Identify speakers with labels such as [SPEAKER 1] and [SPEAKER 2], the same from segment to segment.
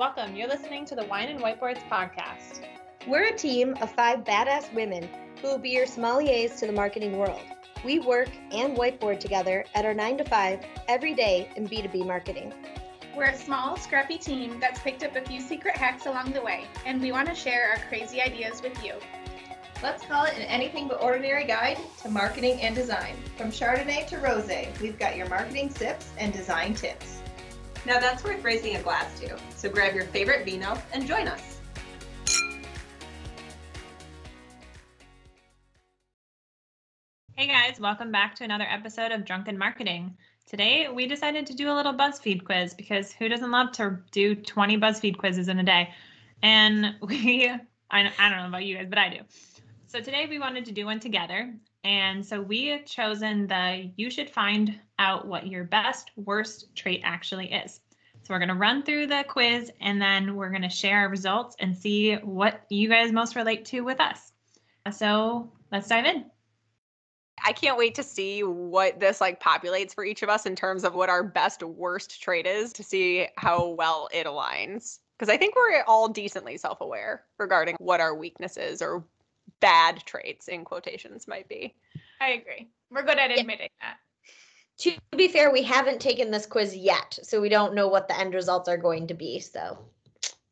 [SPEAKER 1] welcome. You're listening to the Wine and Whiteboards podcast.
[SPEAKER 2] We're a team of five badass women who will be your sommeliers to the marketing world. We work and whiteboard together at our 9 to 5 every day in B2B marketing.
[SPEAKER 3] We're a small, scrappy team that's picked up a few secret hacks along the way, and we want to share our crazy ideas with you.
[SPEAKER 4] Let's call it an anything but ordinary guide to marketing and design. From Chardonnay to Rosé, we've got your marketing sips and design tips.
[SPEAKER 5] Now that's worth raising a glass to. So grab your favorite vino and join us.
[SPEAKER 1] Hey guys, welcome back to another episode of Drunken Marketing. Today we decided to do a little BuzzFeed quiz because who doesn't love to do 20 BuzzFeed quizzes in a day? And we, I, I don't know about you guys, but I do. So today we wanted to do one together. And so we have chosen the you should find out what your best worst trait actually is. So we're going to run through the quiz and then we're going to share our results and see what you guys most relate to with us. So let's dive in.
[SPEAKER 6] I can't wait to see what this like populates for each of us in terms of what our best worst trait is to see how well it aligns. Because I think we're all decently self aware regarding what our weaknesses or bad traits in quotations might be.
[SPEAKER 3] I agree. We're good at admitting that.
[SPEAKER 2] To be fair, we haven't taken this quiz yet, so we don't know what the end results are going to be. So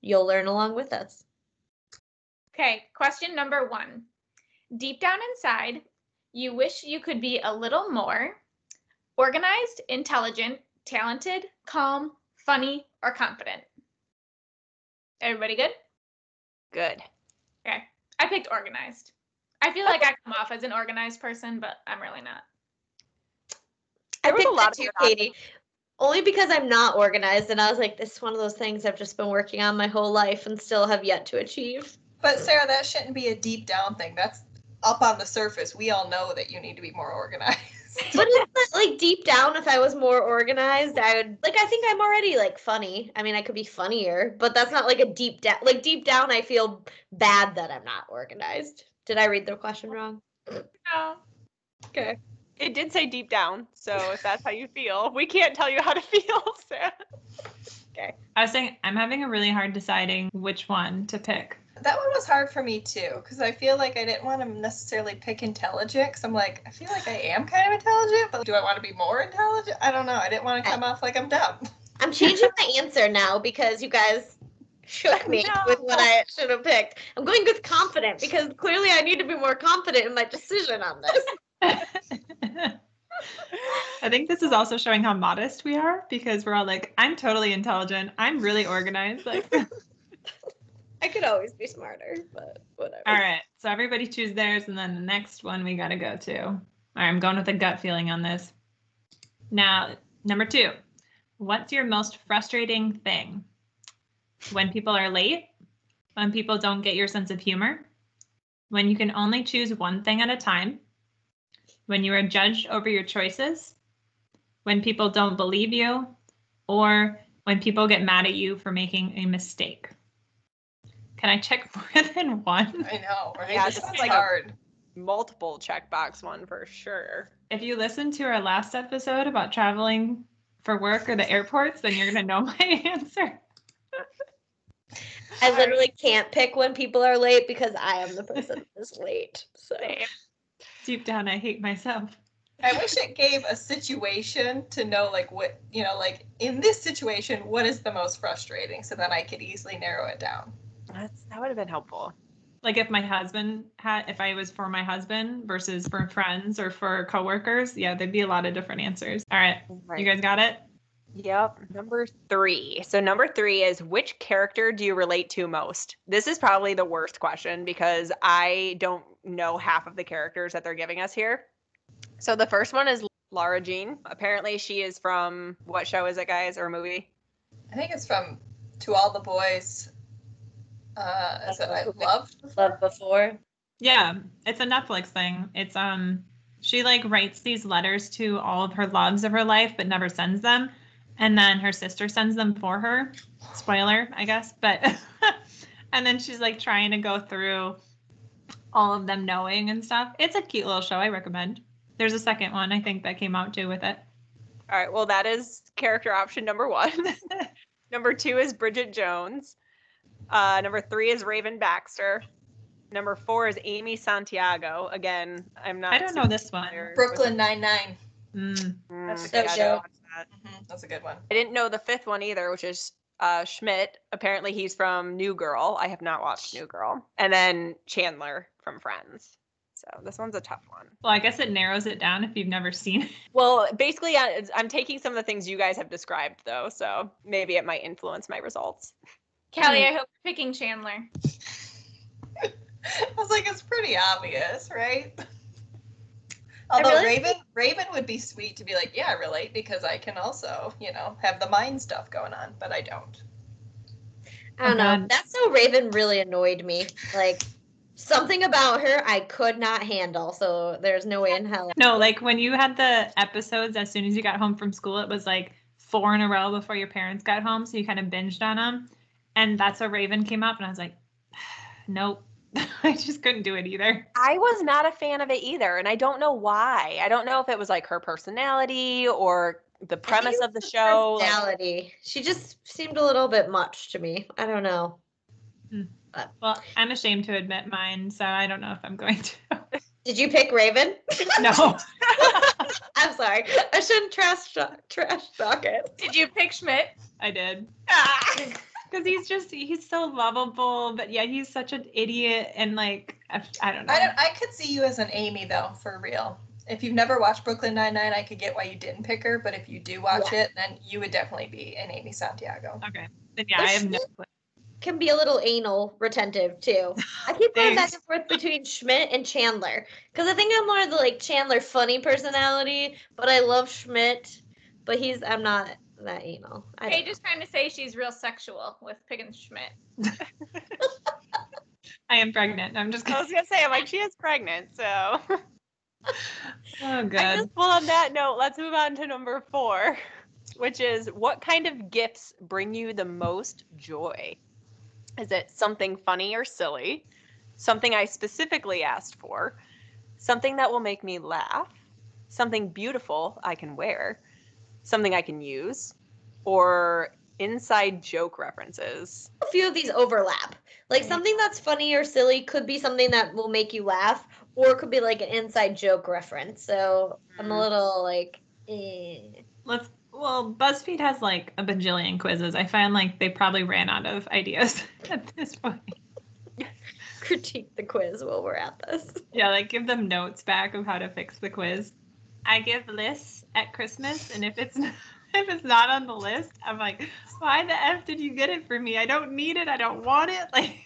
[SPEAKER 2] you'll learn along with us.
[SPEAKER 3] Okay, question number one. Deep down inside, you wish you could be a little more organized, intelligent, talented, calm, funny, or confident. Everybody good?
[SPEAKER 6] Good.
[SPEAKER 3] Okay. I picked organized. I feel like I come off as an organized person, but I'm really not.
[SPEAKER 2] I
[SPEAKER 6] There was a
[SPEAKER 2] picked
[SPEAKER 6] lot
[SPEAKER 2] too, Katie. Only because I'm not organized, and I was like, this is one of those things I've just been working on my whole life and still have yet to achieve.
[SPEAKER 4] But Sarah, that shouldn't be a deep down thing. That's up on the surface. We all know that you need to be more organized.
[SPEAKER 2] But it's not like deep down, if I was more organized, I would like. I think I'm already like funny. I mean, I could be funnier, but that's not like a deep down. Like deep down, I feel bad that I'm not organized. Did I read the question wrong?
[SPEAKER 3] No.
[SPEAKER 2] Okay.
[SPEAKER 6] It did say deep down. So if that's how you feel, we can't tell you how to feel, Okay.
[SPEAKER 1] I was saying I'm having a really hard deciding which one to pick.
[SPEAKER 4] That one was hard for me too, because I feel like I didn't want to necessarily pick intelligent, because I'm like, I feel like I am kind of intelligent, but do I want to be more intelligent? I don't know. I didn't want to come off like I'm dumb.
[SPEAKER 2] I'm changing my answer now because you guys shook me with what I should have picked. I'm going with confident because clearly I need to be more confident in my decision on this.
[SPEAKER 1] I think this is also showing how modest we are because we're all like, I'm totally intelligent. I'm really organized. Like,
[SPEAKER 2] I could always be smarter, but whatever.
[SPEAKER 1] all right. So everybody choose theirs, and then the next one we got to go to. All right, I'm going with a gut feeling on this. Now, number two, what's your most frustrating thing? When people are late, when people don't get your sense of humor, when you can only choose one thing at a time, when you are judged over your choices, when people don't believe you, or when people get mad at you for making a mistake. Can I check more than one?
[SPEAKER 4] I know, right?
[SPEAKER 6] Yeah,
[SPEAKER 4] this
[SPEAKER 6] this
[SPEAKER 4] is
[SPEAKER 6] is like a- Multiple checkbox one for sure.
[SPEAKER 1] If you listened to our last episode about traveling for work or the airports, then you're going to know my answer.
[SPEAKER 2] I literally can't pick when people are late because I am the person who's late. So
[SPEAKER 1] Deep down, I hate myself.
[SPEAKER 4] I wish it gave a situation to know, like, what, you know, like, in this situation, what is the most frustrating? So then I could easily narrow it down.
[SPEAKER 6] That's that would have been helpful.
[SPEAKER 1] Like if my husband had, if I was for my husband versus for friends or for coworkers, yeah, there'd be a lot of different answers. All right, you guys got it?
[SPEAKER 6] Yep. Number three. So, number three is which character do you relate to most? This is probably the worst question because I don't know half of the characters that they're giving us here. So, the first one is Lara Jean. Apparently, she is from what show is it, guys, or movie?
[SPEAKER 4] I think it's from To All the Boys. Uh, is it I Loved?
[SPEAKER 2] love before.
[SPEAKER 1] Yeah, it's a Netflix thing. It's um she like writes these letters to all of her loves of her life but never sends them. And then her sister sends them for her. Spoiler, I guess, but and then she's like trying to go through all of them knowing and stuff. It's a cute little show. I recommend. There's a second one I think that came out too with it.
[SPEAKER 6] All right. Well, that is character option number one. Number two is Bridget Jones. Uh, number three is Raven Baxter. Number four is Amy Santiago. Again, I'm not.
[SPEAKER 1] I don't know this one.
[SPEAKER 4] Brooklyn Nine Nine.
[SPEAKER 1] Mm.
[SPEAKER 6] Mm,
[SPEAKER 4] That's
[SPEAKER 6] yeah,
[SPEAKER 2] so
[SPEAKER 6] I
[SPEAKER 2] good.
[SPEAKER 6] don't watch that.
[SPEAKER 4] That's a good one.
[SPEAKER 6] I didn't know the fifth one either, which is uh, Schmidt. Apparently, he's from New Girl. I have not watched New Girl. And then Chandler from Friends. So this one's a tough one.
[SPEAKER 1] Well, I guess it narrows it down if you've never seen it.
[SPEAKER 6] Well, basically, I'm taking some of the things you guys have described, though, so maybe it might influence my results.
[SPEAKER 3] Callie,
[SPEAKER 1] Hmm.
[SPEAKER 3] I hope you're picking Chandler.
[SPEAKER 4] I was like, it's pretty obvious, right? Although
[SPEAKER 2] really
[SPEAKER 4] Raven, Raven would be sweet to be like, yeah, I relate because I can also, you know, have the mind stuff going on, but I don't.
[SPEAKER 2] I don't know. That's so Raven really annoyed me. Like something about her I could not handle. So there's no way in hell.
[SPEAKER 1] No, like when you had the episodes as soon as you got home from school, it was like four in a row before your parents got home. So you kind of binged on them. And that's where Raven came up. And I was like, nope. I just couldn't do it either.
[SPEAKER 6] I was not a fan of it either, and I don't know why. I don't know if it was like her personality or the premise of the
[SPEAKER 2] was
[SPEAKER 6] show. like-
[SPEAKER 2] Personality. She just seemed a little bit much to me. I don't know.
[SPEAKER 1] Well, I'm ashamed to admit mine. So I don't know if I'm going to.
[SPEAKER 2] Did you pick Raven?
[SPEAKER 1] no.
[SPEAKER 2] I'm sorry. I shouldn't trash talk, trash talk it.
[SPEAKER 3] Did you pick Schmidt?
[SPEAKER 1] I did.
[SPEAKER 3] Ah.
[SPEAKER 1] Because he's just, he's so lovable. But yeah, he's such an idiot. And like, I, I don't know.
[SPEAKER 4] I don't. I could see you as an Amy though, for real. If you've never watched Brooklyn Nine Nine, I could get why you didn't pick her. But if you do watch it, then you would definitely be an Amy Santiago.
[SPEAKER 1] okay. Then yeah, I have no clue.
[SPEAKER 2] Can be a little anal retentive too. I keep going back and forth between Schmidt and Chandler because I think I'm more of the like Chandler funny personality, but I love Schmidt. But he's I'm not that anal. I
[SPEAKER 3] Okay,
[SPEAKER 2] don't
[SPEAKER 3] just trying to say she's real sexual with picking Schmidt.
[SPEAKER 1] I am pregnant. I'm just
[SPEAKER 6] I
[SPEAKER 1] going
[SPEAKER 6] was gonna say, I'm like, she is pregnant, so.
[SPEAKER 1] Oh,
[SPEAKER 6] I
[SPEAKER 1] good.
[SPEAKER 6] guess, well, on that note, let's move on to number four, which is what kind of gifts bring you the most joy? Is it something funny or silly? Something I specifically asked for? Something that will make me laugh? Something beautiful I can wear? Something I can use? Or inside joke references?
[SPEAKER 2] a few of these overlap. Like
[SPEAKER 6] Mhm.
[SPEAKER 2] something that's funny or silly could be something that will make you laugh, or it could be like an inside joke reference. So I'm a
[SPEAKER 6] Mhm.
[SPEAKER 2] little like, eh.
[SPEAKER 1] Let's. Well, BuzzFeed has like a bajillion quizzes. I find like they probably ran out of ideas at this point.
[SPEAKER 2] critique the quiz while we're at this.
[SPEAKER 1] Yeah, like give them notes back of how to fix the quiz. I give lists at Christmas, and if it's not, if it's not on the list, I'm like, why the f did you get it for me? I don't need it. I don't want it. Like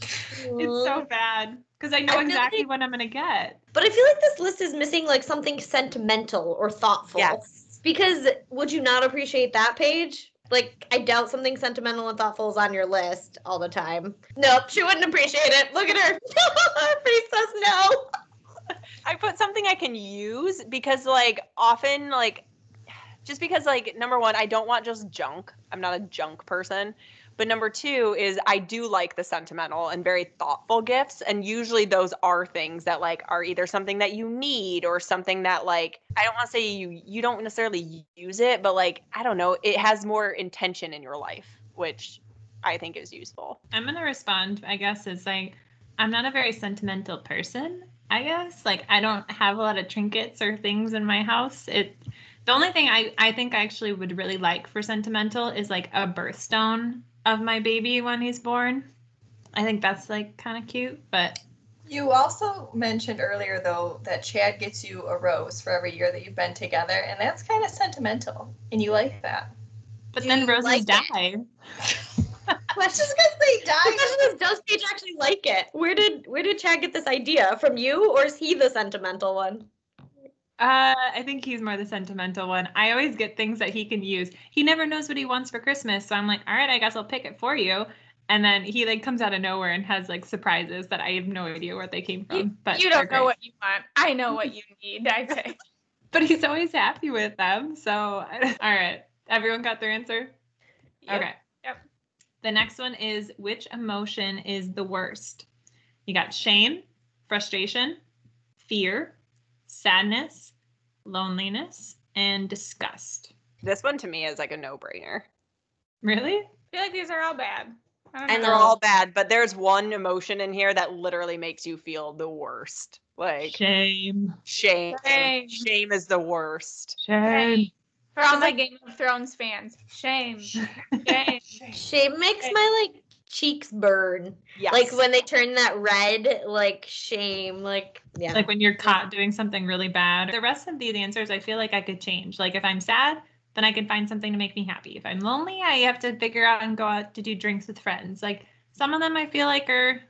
[SPEAKER 1] it's so bad because I know
[SPEAKER 2] I
[SPEAKER 1] exactly
[SPEAKER 2] like-
[SPEAKER 1] what I'm gonna get.
[SPEAKER 2] But I feel like this list is missing like something sentimental or thoughtful.
[SPEAKER 6] Yes.
[SPEAKER 2] Because would you not appreciate that Paige? Like, I doubt something sentimental and thoughtful is on your list all the time. Nope, she wouldn't appreciate it. Look at her. her face says no.
[SPEAKER 6] I put something I can use because like often like just because like number one, I don't want just junk. I'm not a junk person. But number two is I do like the sentimental and very thoughtful gifts. And usually those are things that like are either something that you need or something that like I don't want to say you you don't necessarily use it, but like I don't know, it has more intention in your life, which I think is useful.
[SPEAKER 1] I'm gonna respond. I guess is like I'm not a very sentimental person. I guess like I don't have a lot of trinkets or things in my house. It the only thing I I think I actually would really like for sentimental is like a birthstone of my baby when he's born. I think that's like kind of cute, but
[SPEAKER 4] You also mentioned earlier, though, that Chad gets you a rose for every year that you've been together, and that's kind of sentimental, and you like that.
[SPEAKER 1] but then roses
[SPEAKER 2] like
[SPEAKER 1] die.
[SPEAKER 4] That's just because they
[SPEAKER 2] The
[SPEAKER 4] die.
[SPEAKER 2] question is, does Paige actually like it? Where did where did Chad get this idea? From you, or is he the sentimental one?
[SPEAKER 1] Uh, I think he's more the sentimental one. I always get things that he can use. He never knows what he wants for Christmas, so I'm like, all right, I guess I'll pick it for you. And then he like comes out of nowhere and has like surprises that I have no idea where they came from. But
[SPEAKER 3] you don't know
[SPEAKER 1] great.
[SPEAKER 3] what you want. I know what you need. I say.
[SPEAKER 1] But he's always happy with them. So all right, everyone got their answer.
[SPEAKER 3] Yep.
[SPEAKER 1] Okay.
[SPEAKER 3] Yep.
[SPEAKER 1] The next one is which emotion is the worst? You got shame, frustration, fear, sadness, loneliness, and disgust.
[SPEAKER 6] This one to me is like a no-brainer.
[SPEAKER 1] Really?
[SPEAKER 3] I feel like these are all bad. I don't
[SPEAKER 2] I
[SPEAKER 3] know.
[SPEAKER 6] They're all bad, but there's one emotion in here that literally makes you feel the worst. Like
[SPEAKER 1] Shame.
[SPEAKER 6] shame.
[SPEAKER 3] Shame.
[SPEAKER 6] Shame is the worst.
[SPEAKER 1] Shame.
[SPEAKER 3] For all my Game of Thrones fans, shame. Shame.
[SPEAKER 2] Shame makes my like cheeks burn.
[SPEAKER 6] Yes.
[SPEAKER 2] Like when they turn that red, like shame, like yeah.
[SPEAKER 1] Like when you're caught doing something really bad. The rest of these answers, I feel like I could change. Like if I'm sad, then I can find something to make me happy. If I'm lonely, I have to figure out and go out to do drinks with friends. Like some of them I feel like are,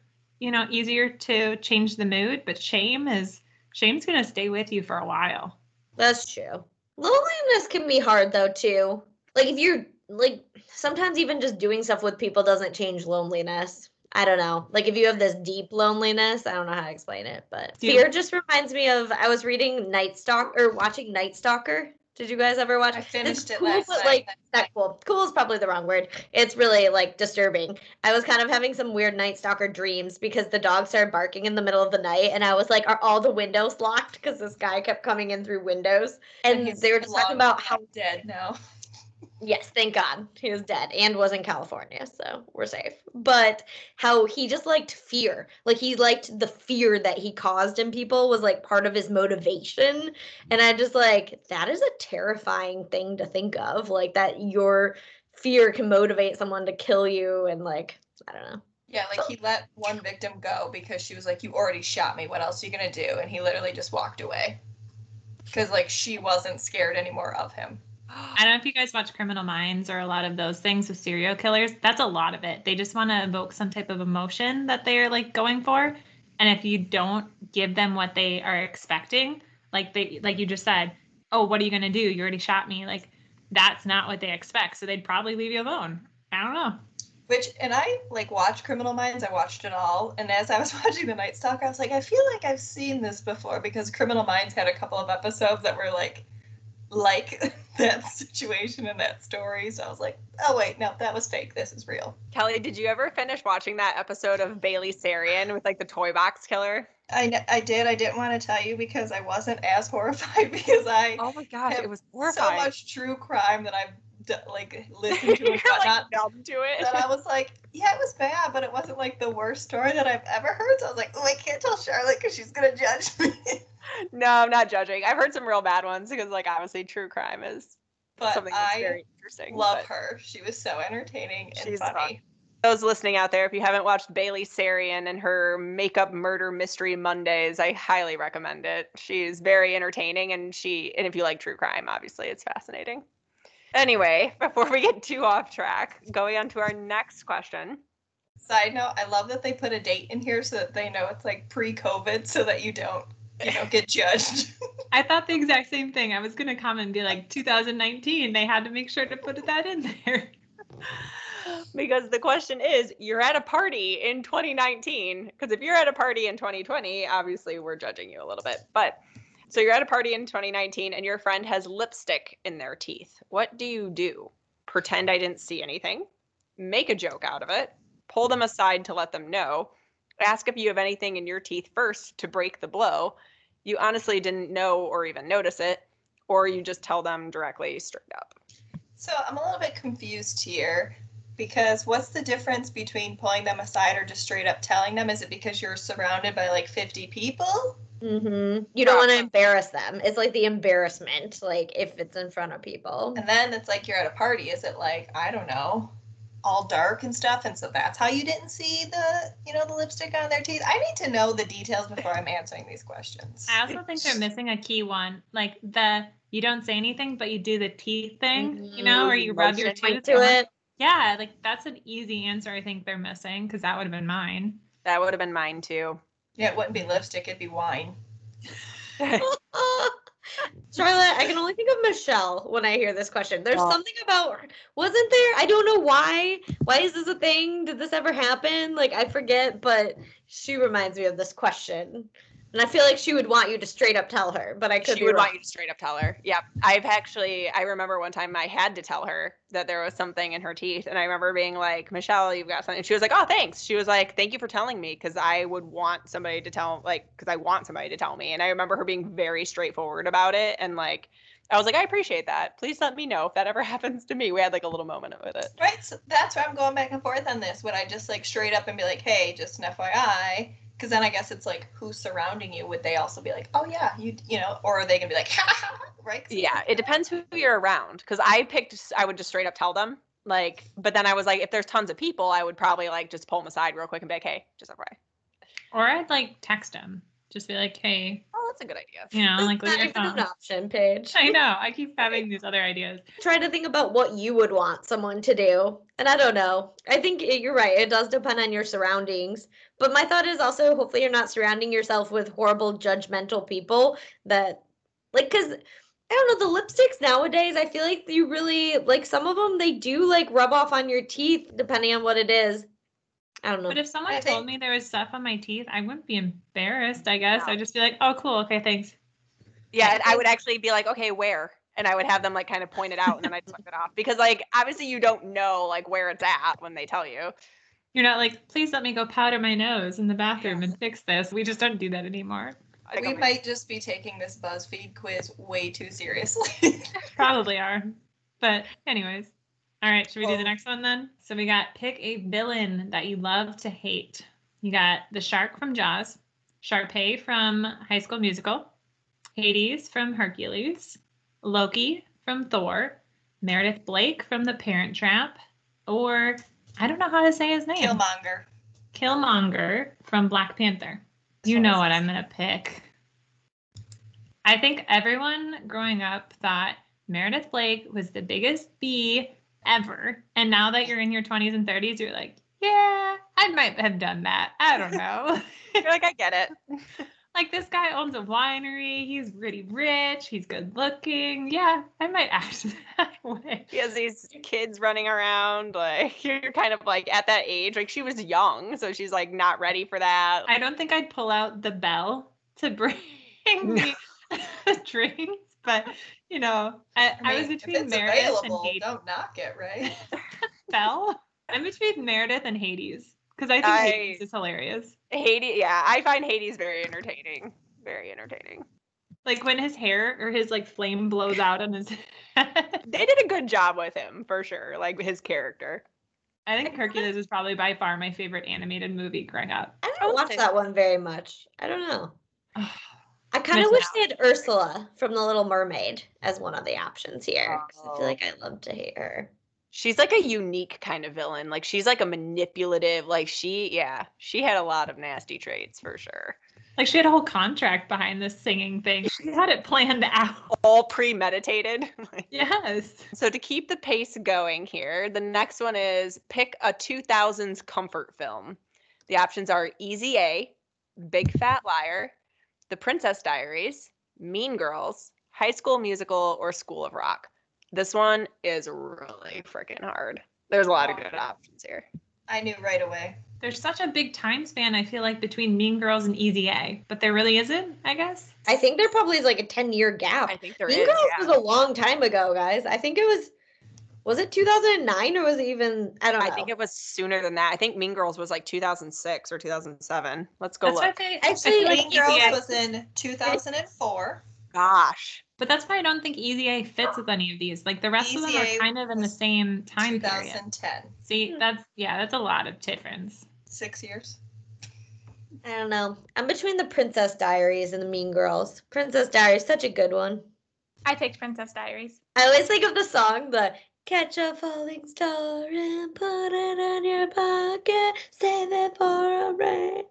[SPEAKER 1] you know, easier to change the mood, but shame is shame's gonna stay with you for a while.
[SPEAKER 2] That's true. Loneliness can be hard though too. Like if you're like sometimes even just doing stuff with people doesn't change loneliness. I don't know. Like if you have this deep loneliness, I don't know how to explain it, but
[SPEAKER 1] you-
[SPEAKER 2] fear just reminds me of I was reading Night Stalk or watching Night Stalker. Did you guys ever watch?
[SPEAKER 4] I
[SPEAKER 2] It's
[SPEAKER 4] finished it
[SPEAKER 2] cool,
[SPEAKER 4] last
[SPEAKER 2] but,
[SPEAKER 4] night.
[SPEAKER 2] Like not cool. Cool is probably the wrong word. It's really like disturbing. I was kind of having some weird Night Stalker dreams because the dog started barking in the middle of the night, and I was like, "Are all the windows locked?" Because this guy kept coming in through windows, and
[SPEAKER 4] he's
[SPEAKER 2] they were just talking about how
[SPEAKER 4] dead now.
[SPEAKER 2] Yes, thank God he was dead and was in California, so we're safe. But how he just liked fear. Like he liked the fear that he caused in people was like part of his motivation. And I just like that is a terrifying thing to think of. Like that your fear can motivate someone to kill you and like I don't know.
[SPEAKER 4] Yeah, like he let one victim go because she was like, "You already shot me. What else are you gonna do?" And he literally just walked away because like she wasn't scared anymore of him.
[SPEAKER 1] I don't know if you guys watch Criminal Minds or a lot of those things with serial killers. That's a lot of it. They just want to evoke some type of emotion that they're like going for. And if you don't give them what they are expecting, like they like you just said, oh, what are you gonna do? You already shot me. Like that's not what they expect. So they'd probably leave you alone. I don't know.
[SPEAKER 4] Which and I like watched Criminal Minds. I watched it all, and as I was watching The Night Stalker, I was like, I feel like I've seen this before because Criminal Minds had a couple of episodes that were like, like that situation and that story. So I was like, oh wait, no, that was fake. This is real.
[SPEAKER 6] Kelly, did you ever finish watching that episode of Bailey Sarian with like the toy box killer?
[SPEAKER 4] I I did. I didn't want to tell you because I wasn't as horrified because I
[SPEAKER 6] Oh my gosh, it was
[SPEAKER 4] so much true crime that I've like listened to
[SPEAKER 6] You're
[SPEAKER 4] and
[SPEAKER 6] like numb to it.
[SPEAKER 4] that I was like, yeah, it was bad, but it wasn't like the worst story that I've ever heard. So I was like, oh, I can't tell Charlotte because she's gonna judge me.
[SPEAKER 6] no, I'm not judging. I've heard some real bad ones because like obviously true crime is
[SPEAKER 4] but
[SPEAKER 6] something that's
[SPEAKER 4] I
[SPEAKER 6] very interesting.
[SPEAKER 4] love
[SPEAKER 6] but-
[SPEAKER 4] her. She was so entertaining and
[SPEAKER 6] She's
[SPEAKER 4] funny.
[SPEAKER 6] those listening out there, if you haven't watched Bailey Sarian and her makeup murder mystery Mondays, I highly recommend it. She's very entertaining and she and if you like true crime, obviously it's fascinating. Anyway, before we get too off track, going on to our next question.
[SPEAKER 4] Side note: I love that they put a date in here so that they know it's like pre-COVID, so that you don't, you know, get judged.
[SPEAKER 1] I thought the exact same thing. I was gonna comment and be like 2019. They had to make sure to put that in there.
[SPEAKER 6] Because the question is, you're at a party in 2019. Because if you're at a party in 2020, obviously we're judging you a little bit. But so you're at a party in 2019 and your friend has lipstick in their teeth. What do you do? Pretend I didn't see anything, make a joke out of it, pull them aside to let them know, ask if you have anything in your teeth first to break the blow. You honestly didn't know or even notice it, or you just tell them directly straight up.
[SPEAKER 4] So I'm a little bit confused here because what's the difference between pulling them aside or just straight up telling them? Is it because you're surrounded by like 50 people?
[SPEAKER 2] Mm-hmm. You don't want to embarrass them. It's like the embarrassment, like if it's in front of people.
[SPEAKER 4] And then it's like you're at a party. Is it like, I don't know, all dark and stuff? And so that's how you didn't see the, you know, the lipstick on their teeth? I need to know the details before I'm answering these questions.
[SPEAKER 1] I also think they're missing a key one, like the you don't say anything, but you do the teeth thing, you know, or you rub your
[SPEAKER 6] Motion
[SPEAKER 1] tooth.
[SPEAKER 2] To it.
[SPEAKER 1] Yeah, like that's an easy answer. I think they're missing because that would have been mine.
[SPEAKER 6] That would have been mine too.
[SPEAKER 4] Yeah, it wouldn't be lipstick, it'd be wine.
[SPEAKER 2] Charlotte, I can only think of Michelle when I hear this question. There's
[SPEAKER 6] Oh.
[SPEAKER 2] something about wasn't there? I don't know why. Why is this a thing? Did this ever happen? Like I forget, but she reminds me of this question. And I feel like she would want you to straight up tell her, but I could
[SPEAKER 6] she
[SPEAKER 2] be
[SPEAKER 6] would want you to straight up tell her. Yep. I've actually I remember one time I had to tell her that there was something in her teeth and I remember being like, "Michelle, you've got something." And she was like, "Oh, thanks." She was like, "Thank you for telling me because I would want somebody to tell like cuz I want somebody to tell me." And I remember her being very straightforward about it and like I was like, I appreciate that. Please let me know if that ever happens to me. We had like a little moment with it.
[SPEAKER 4] Right, so that's why I'm going back and forth on this. Would I just like straight up and be like, "Hey, just an FYI"? Because then I guess it's like who's surrounding you. Would they also be like, "Oh yeah, you you know," or are they gonna be like, "Ha ha ha," right? 'Cause
[SPEAKER 6] Yeah, it depends who you're around. Because I picked, I would just straight up tell them. Like, but then I was like, if there's tons of people, I would probably like just pull them aside real quick and be like, hey, just FYI.
[SPEAKER 1] Or I'd like text him. Just be like, hey,
[SPEAKER 6] Oh, that's a good idea.
[SPEAKER 1] you know, like leave
[SPEAKER 2] Not
[SPEAKER 1] your
[SPEAKER 2] an option, Paige.
[SPEAKER 1] I know. I keep having these other ideas.
[SPEAKER 2] Try to think about what you would want someone to do. And I don't know. I think it, you're right. It does depend on your surroundings. But my thought is also hopefully you're not surrounding yourself with horrible, judgmental people that, like, because I don't know, the lipsticks nowadays, I feel like you really, like, some of them, they do, like, rub off on your teeth depending on what it is. I don't know.
[SPEAKER 1] But if someone
[SPEAKER 4] I
[SPEAKER 1] told
[SPEAKER 4] think-
[SPEAKER 1] me there was stuff on my teeth, I wouldn't be embarrassed, I guess. I'd just be like, oh, cool. Okay, thanks.
[SPEAKER 6] Yeah, I would actually be like, okay, where? And I would have them like kind of point it out and then I'd suck it off. Because like obviously you don't know like where it's at when they tell you.
[SPEAKER 1] You're not like, please let me go powder my nose in the bathroom and fix this. We just don't do that anymore.
[SPEAKER 4] We
[SPEAKER 6] I'm-
[SPEAKER 4] might just be taking this BuzzFeed quiz way too seriously.
[SPEAKER 1] Probably are. But, anyways. All right, should we do the next one then? So we got pick a villain that you love to hate. You got the shark from Jaws, Sharpay from High School Musical, Hades from Hercules, Loki from Thor, Meredith Blake from The Parent Trap, or I don't know how to say his name.
[SPEAKER 4] Killmonger.
[SPEAKER 1] Killmonger from Black Panther. You know what I'm gonna pick. I think everyone growing up thought Meredith Blake was the biggest bee ever. And now that you're in your 20s and 30s, you're like, yeah, I might have done that. I don't know.
[SPEAKER 6] You're like, I get it.
[SPEAKER 1] like this guy owns a winery. He's really rich. He's good looking. Yeah, I might act that way.
[SPEAKER 6] He has these kids running around. Like you're kind of like at that age. Like she was young, so she's like not ready for that.
[SPEAKER 1] I don't think I'd pull out the bell to bring me drinks, but you know, I, I, was
[SPEAKER 4] mean, if
[SPEAKER 1] between
[SPEAKER 4] it's
[SPEAKER 1] Meredith and Hades.
[SPEAKER 4] don't knock it, right?
[SPEAKER 1] Bell. I'm between Meredith and Hades because I think
[SPEAKER 6] I-
[SPEAKER 1] Hades is hilarious.
[SPEAKER 6] Hades, yeah, I find Hades very entertaining. Very entertaining.
[SPEAKER 1] Like when his hair or his like flame blows out on his head.
[SPEAKER 6] They did a good job with him for sure. Like his character.
[SPEAKER 1] I think Hercules is probably by far my favorite animated movie growing up.
[SPEAKER 2] I
[SPEAKER 6] I
[SPEAKER 2] don't watch that one very much. I don't know. Oh, I kind of wish they had Ursula from The Little Mermaid as one of the options here. 'cause I
[SPEAKER 6] Oh.
[SPEAKER 2] feel like I love to hate her.
[SPEAKER 6] She's like a unique kind of villain. Like she's like a manipulative. Like she, yeah, she had a lot of nasty traits for sure.
[SPEAKER 1] Like she had a whole contract behind this singing thing. She had it planned out.
[SPEAKER 6] All premeditated.
[SPEAKER 1] Yes.
[SPEAKER 6] So to keep the pace going here, the next one is pick a 2000s comfort film. The options are Easy A, Big Fat Liar, The Princess Diaries, Mean Girls, High School Musical, or School of Rock. This one is really freaking hard. There's a lot of good options here.
[SPEAKER 4] I knew right away.
[SPEAKER 1] There's such a big time span, I feel like, between Mean Girls and Easy A, but there really isn't, I guess.
[SPEAKER 2] I think there probably is like a 10 year gap.
[SPEAKER 6] I think there
[SPEAKER 2] mean
[SPEAKER 6] is.
[SPEAKER 2] Girls
[SPEAKER 6] yeah.
[SPEAKER 2] was a long time ago, guys. I think it was, was it 2009 or was it even, I don't know.
[SPEAKER 6] I think it was sooner than that. I think Mean Girls was like 2006 or 2007. Let's go
[SPEAKER 1] That's why I
[SPEAKER 6] look.
[SPEAKER 1] say,
[SPEAKER 2] Actually,
[SPEAKER 1] I feel like
[SPEAKER 4] Mean Girls
[SPEAKER 1] A,
[SPEAKER 4] was in 2004.
[SPEAKER 6] Gosh.
[SPEAKER 1] but that's why I don't think Easy A fits with any of these. Like the rest of them are kind of in the same time period.
[SPEAKER 4] 2010.
[SPEAKER 1] See, hmm. that's yeah, that's a lot of difference.
[SPEAKER 4] Six years.
[SPEAKER 2] I don't know. I'm between the Princess Diaries and the Mean Girls. Princess Diaries, such a good one.
[SPEAKER 3] I picked Princess Diaries.
[SPEAKER 2] I always think of the song, the Catch a falling star and put it in your pocket, save it for a rain.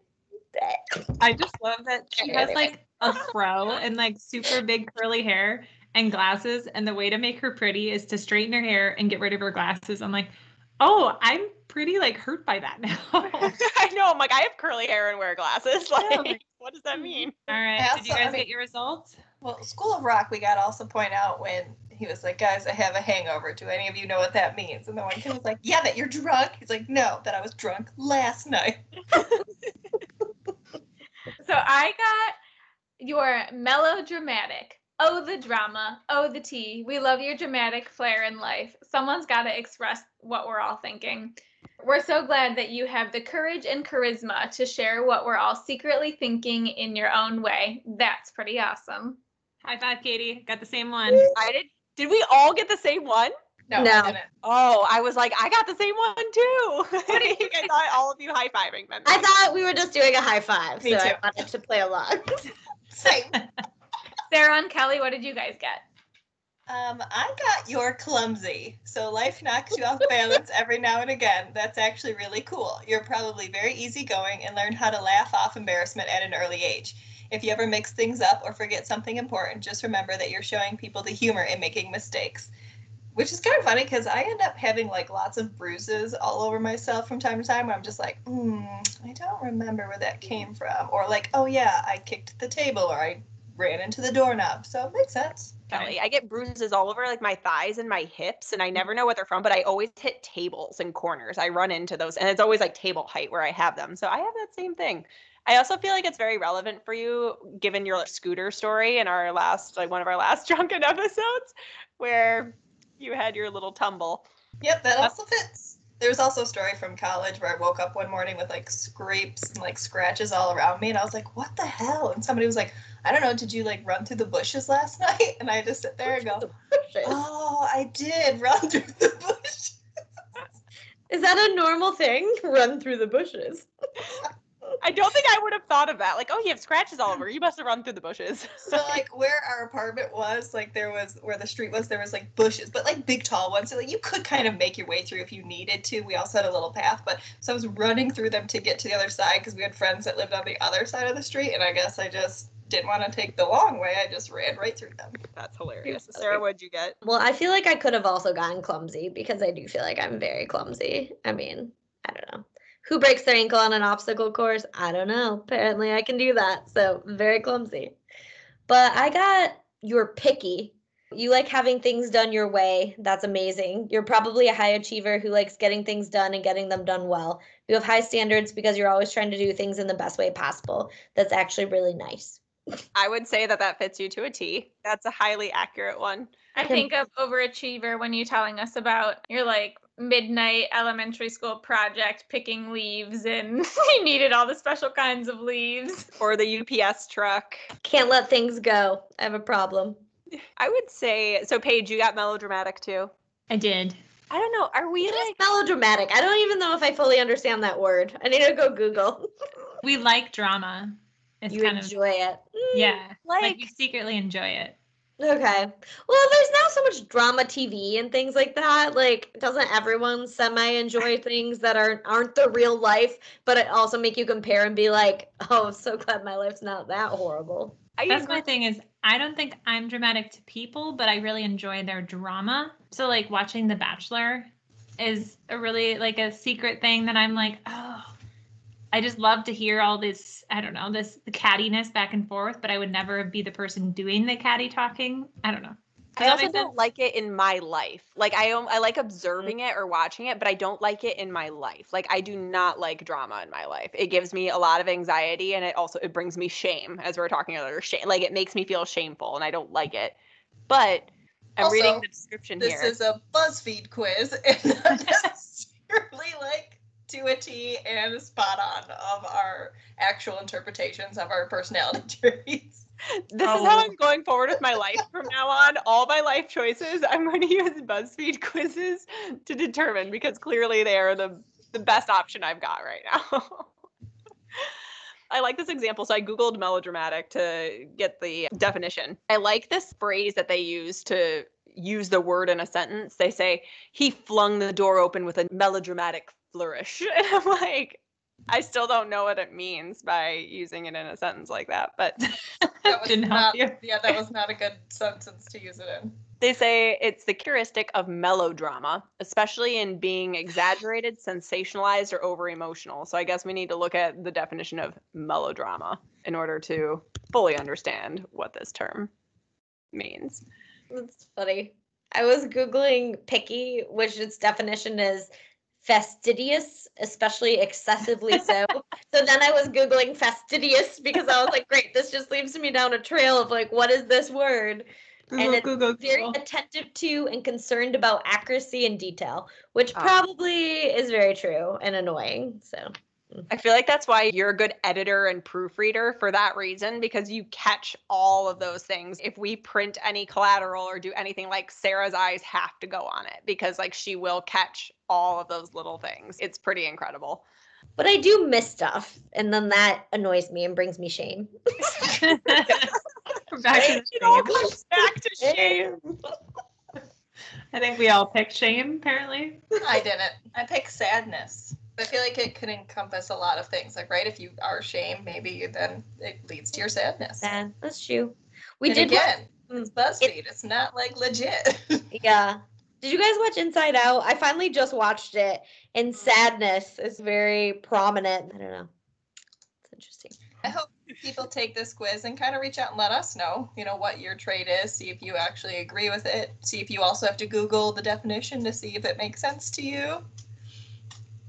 [SPEAKER 2] day."
[SPEAKER 1] I just love that she has like a fro and like super big curly hair and glasses, and the way to make her pretty is to straighten her hair and get rid of her glasses. I'm like, oh, I'm pretty like hurt by that now.
[SPEAKER 6] I know. I'm like, I have curly hair and wear glasses. Like,
[SPEAKER 1] like-
[SPEAKER 6] what does that mm-hmm. mean?
[SPEAKER 1] right,
[SPEAKER 4] I
[SPEAKER 1] did you
[SPEAKER 4] also- I
[SPEAKER 1] guys
[SPEAKER 4] mean-
[SPEAKER 1] get your results?
[SPEAKER 4] Well, School of Rock, we got to also point out when he was like, guys, I have a hangover. Do any of you know what that means? And the one kid was like, yeah, that you're drunk. He's like, no, that I was drunk last night.
[SPEAKER 3] So I got your melodramatic. Oh, the drama. Oh, the tea. We love your dramatic flair in life. Someone's got to express what we're all thinking. We're so glad that you have the courage and charisma to share what we're all secretly thinking in your own way. That's pretty awesome.
[SPEAKER 1] High five, Katie. Got the same one.
[SPEAKER 6] I did. Did we all get the same one?
[SPEAKER 4] No,
[SPEAKER 2] No.
[SPEAKER 4] I.
[SPEAKER 6] Oh, I was like, I got the same one too. I thought all of you high fiving them.
[SPEAKER 2] I thought we were just doing a high five,
[SPEAKER 4] Me
[SPEAKER 2] so I
[SPEAKER 4] too.
[SPEAKER 2] wanted to play along.
[SPEAKER 4] Same.
[SPEAKER 3] Sarah and Kelly, what did you guys get?
[SPEAKER 4] Um, I got your clumsy. So life knocks you off balance every now and again. That's actually really cool. You're probably very easygoing and learn how to laugh off embarrassment at an early age. If you ever mix things up or forget something important, just remember that you're showing people the humor in making mistakes. Which is kind of funny because I end up having like lots of bruises all over myself from time to time where I'm just like, hmm, I don't remember where that came from. Or like, oh yeah, I kicked the table or I ran into the doorknob. So it makes sense.
[SPEAKER 6] Kelly. I get bruises all over like my thighs and my hips, and I never know what they're from, but I always hit tables and corners. I run into those, and it's always like table height where I have them. So I have that same thing. I also feel like it's very relevant for you, given your scooter story in our last, like one of our last drunken episodes, where you had your little tumble.
[SPEAKER 4] Yep, that uh, also fits. There was also a story from college where I woke up one morning with like scrapes and like scratches all around me, and I was like, "What the hell?" And somebody was like, "I don't know. Did you like run through the bushes last night?" And I just sit there and go, "Oh, I did run through the bush."
[SPEAKER 2] Is that a normal thing? Run through the bushes.
[SPEAKER 6] I don't think I would have thought of that. Like, oh, you have scratches all over. You must have run through the bushes.
[SPEAKER 4] So like where our apartment was, like there was where the street was, there was like bushes, but like big tall ones. So like you could kind of make your way through if you needed to. We also had a little path, but so I was running through them to get to the other side because we had friends that lived on the other side of the street, and I guess I just didn't want to take the long way. I just ran right through them.
[SPEAKER 6] That's hilarious.
[SPEAKER 2] Okay.
[SPEAKER 6] Sarah, what'd you get?
[SPEAKER 2] Well, I feel like I could have also gotten clumsy because I do feel like I'm very clumsy. I mean, I don't know. Who breaks their ankle on an obstacle course? I don't know. Apparently, I can do that. So, very clumsy. But I got you're picky. You like having things done your way. That's amazing. You're probably a high achiever who likes getting things done and getting them done well. You have high standards because you're always trying to do things in the best way possible. That's actually really nice.
[SPEAKER 6] I would say that that fits you to a T. That's a highly accurate one.
[SPEAKER 3] I think of overachiever when you're telling us about you're like midnight elementary school project picking leaves and you needed all the special kinds of leaves.
[SPEAKER 6] Or the UPS truck.
[SPEAKER 2] Can't let things go. I have a problem.
[SPEAKER 6] I would say so. Paige, you got melodramatic too.
[SPEAKER 1] I did.
[SPEAKER 6] I don't know. Are we
[SPEAKER 2] It is
[SPEAKER 6] like?
[SPEAKER 2] melodramatic. I don't even know if I fully understand that word. I need to go Google.
[SPEAKER 1] We like drama. It's
[SPEAKER 2] you
[SPEAKER 1] kind
[SPEAKER 2] enjoy it.
[SPEAKER 1] Mm, yeah. Like,
[SPEAKER 6] Like,
[SPEAKER 1] you secretly enjoy it.
[SPEAKER 2] Okay. Well, there's now so much drama TV and things like that. Like, doesn't everyone semi enjoy things that aren't aren't the real life, but it also make you compare and be like, oh, I'm so glad my life's not that horrible.
[SPEAKER 6] I
[SPEAKER 1] That's my thing is I don't think I'm dramatic to people, but I really enjoy their drama. So like watching The Bachelor is a really like a secret thing that I'm like, oh, I just love to hear all this, I don't know, this the cattiness back and forth, but I would never be the person doing the catty talking. I don't know. Does
[SPEAKER 6] I also don't
[SPEAKER 1] sense?
[SPEAKER 6] like it in my life. Like I don't, I like mm-hmm. observing it or watching it, but I don't like it in my life. Like I do not like drama in my life. It gives me a lot of anxiety and it also it brings me shame as we are talking earlier. Shame like it makes me feel shameful and I don't like it. But I'm reading the description
[SPEAKER 4] This
[SPEAKER 6] here.
[SPEAKER 4] is a BuzzFeed quiz and not necessarily like to a T and spot on of our actual interpretations of our personality traits.
[SPEAKER 6] This is how
[SPEAKER 1] Oh.
[SPEAKER 6] I'm going forward with my life from now on. All my life choices, I'm going to use BuzzFeed quizzes to determine because clearly they are the the best option I've got right now. I like this example. So I Googled melodramatic to get the definition. I like this phrase that they use to use the word in a sentence. They say, he flung the door open with a melodramatic flourish. And I'm like, I still don't know what it means by using it in a sentence like that. But
[SPEAKER 4] That was
[SPEAKER 1] Didn't help you.
[SPEAKER 4] yeah, that was not a good sentence to use it in.
[SPEAKER 6] They say it's the heuristic of melodrama, especially in being exaggerated, sensationalized, or over emotional. So I guess we need to look at the definition of melodrama in order to fully understand what this term means.
[SPEAKER 2] That's funny. I was Googling picky, which its definition is fastidious, especially excessively so. so then I was Googling fastidious because I was like, great, this just leaves me down a trail of like, what is this word?
[SPEAKER 1] Google,
[SPEAKER 2] it's
[SPEAKER 1] Google,
[SPEAKER 2] Very attentive to and concerned about accuracy and detail, which
[SPEAKER 6] Ah.
[SPEAKER 2] probably is very true and annoying. So
[SPEAKER 6] I feel like that's why you're a good editor and proofreader for that reason, because you catch all of those things. If we print any collateral or do anything like Sarah's eyes have to go on it because like she will catch all of those little things. It's pretty incredible.
[SPEAKER 2] But I do miss stuff, and then that annoys me and brings me shame.
[SPEAKER 1] Back to the
[SPEAKER 6] It all
[SPEAKER 1] shame.
[SPEAKER 6] comes back to shame.
[SPEAKER 1] I think we all picked shame, apparently.
[SPEAKER 4] I didn't. I picked sadness. I feel like it could encompass a lot of things. Like, right, if you are shame, maybe then it leads to your sadness.
[SPEAKER 2] Then that's true. We
[SPEAKER 4] and
[SPEAKER 2] did.
[SPEAKER 4] again. Mm. It's BuzzFeed. it's not like legit.
[SPEAKER 2] Yeah. Did you guys watch Inside Out? I finally just watched it, and mm. sadness is very prominent. I don't know. It's interesting.
[SPEAKER 4] I hope people take this quiz and kind of reach out and let us know, you know, what your trait is. See if you actually agree with it. See if you also have to Google the definition to see if it makes sense to you.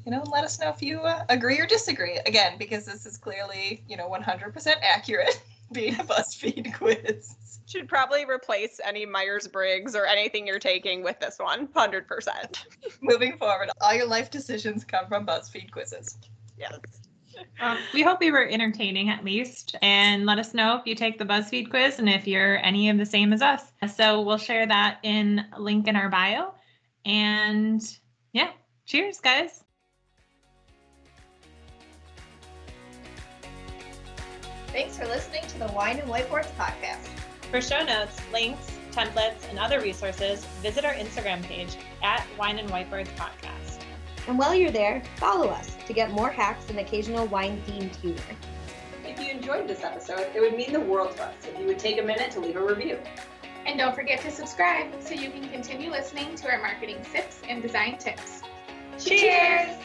[SPEAKER 4] You know, and let us know if you uh, agree or disagree. Again, because this is clearly, you know, 100% accurate being a BuzzFeed quiz.
[SPEAKER 6] Should probably replace any Myers Briggs or anything you're taking with this one, 100%.
[SPEAKER 4] Moving forward, all your life decisions come from BuzzFeed quizzes.
[SPEAKER 6] Yes.
[SPEAKER 1] Um, we hope we were entertaining at least, and let us know if you take the BuzzFeed quiz and if you're any of the same as us. So we'll share that in link in our bio. And yeah, cheers, guys.
[SPEAKER 5] Thanks for listening to the Wine and Whiteboards podcast.
[SPEAKER 1] For show notes, links, templates, and other resources, visit our Instagram page at Wine and Whiteboards Podcast.
[SPEAKER 2] And while you're there, follow us to get more hacks and occasional wine themed humor.
[SPEAKER 5] If you enjoyed this episode, it would mean the world to us if you would take a minute to leave a review.
[SPEAKER 3] And don't forget to subscribe so you can continue listening to our marketing tips and design tips.
[SPEAKER 1] Cheers!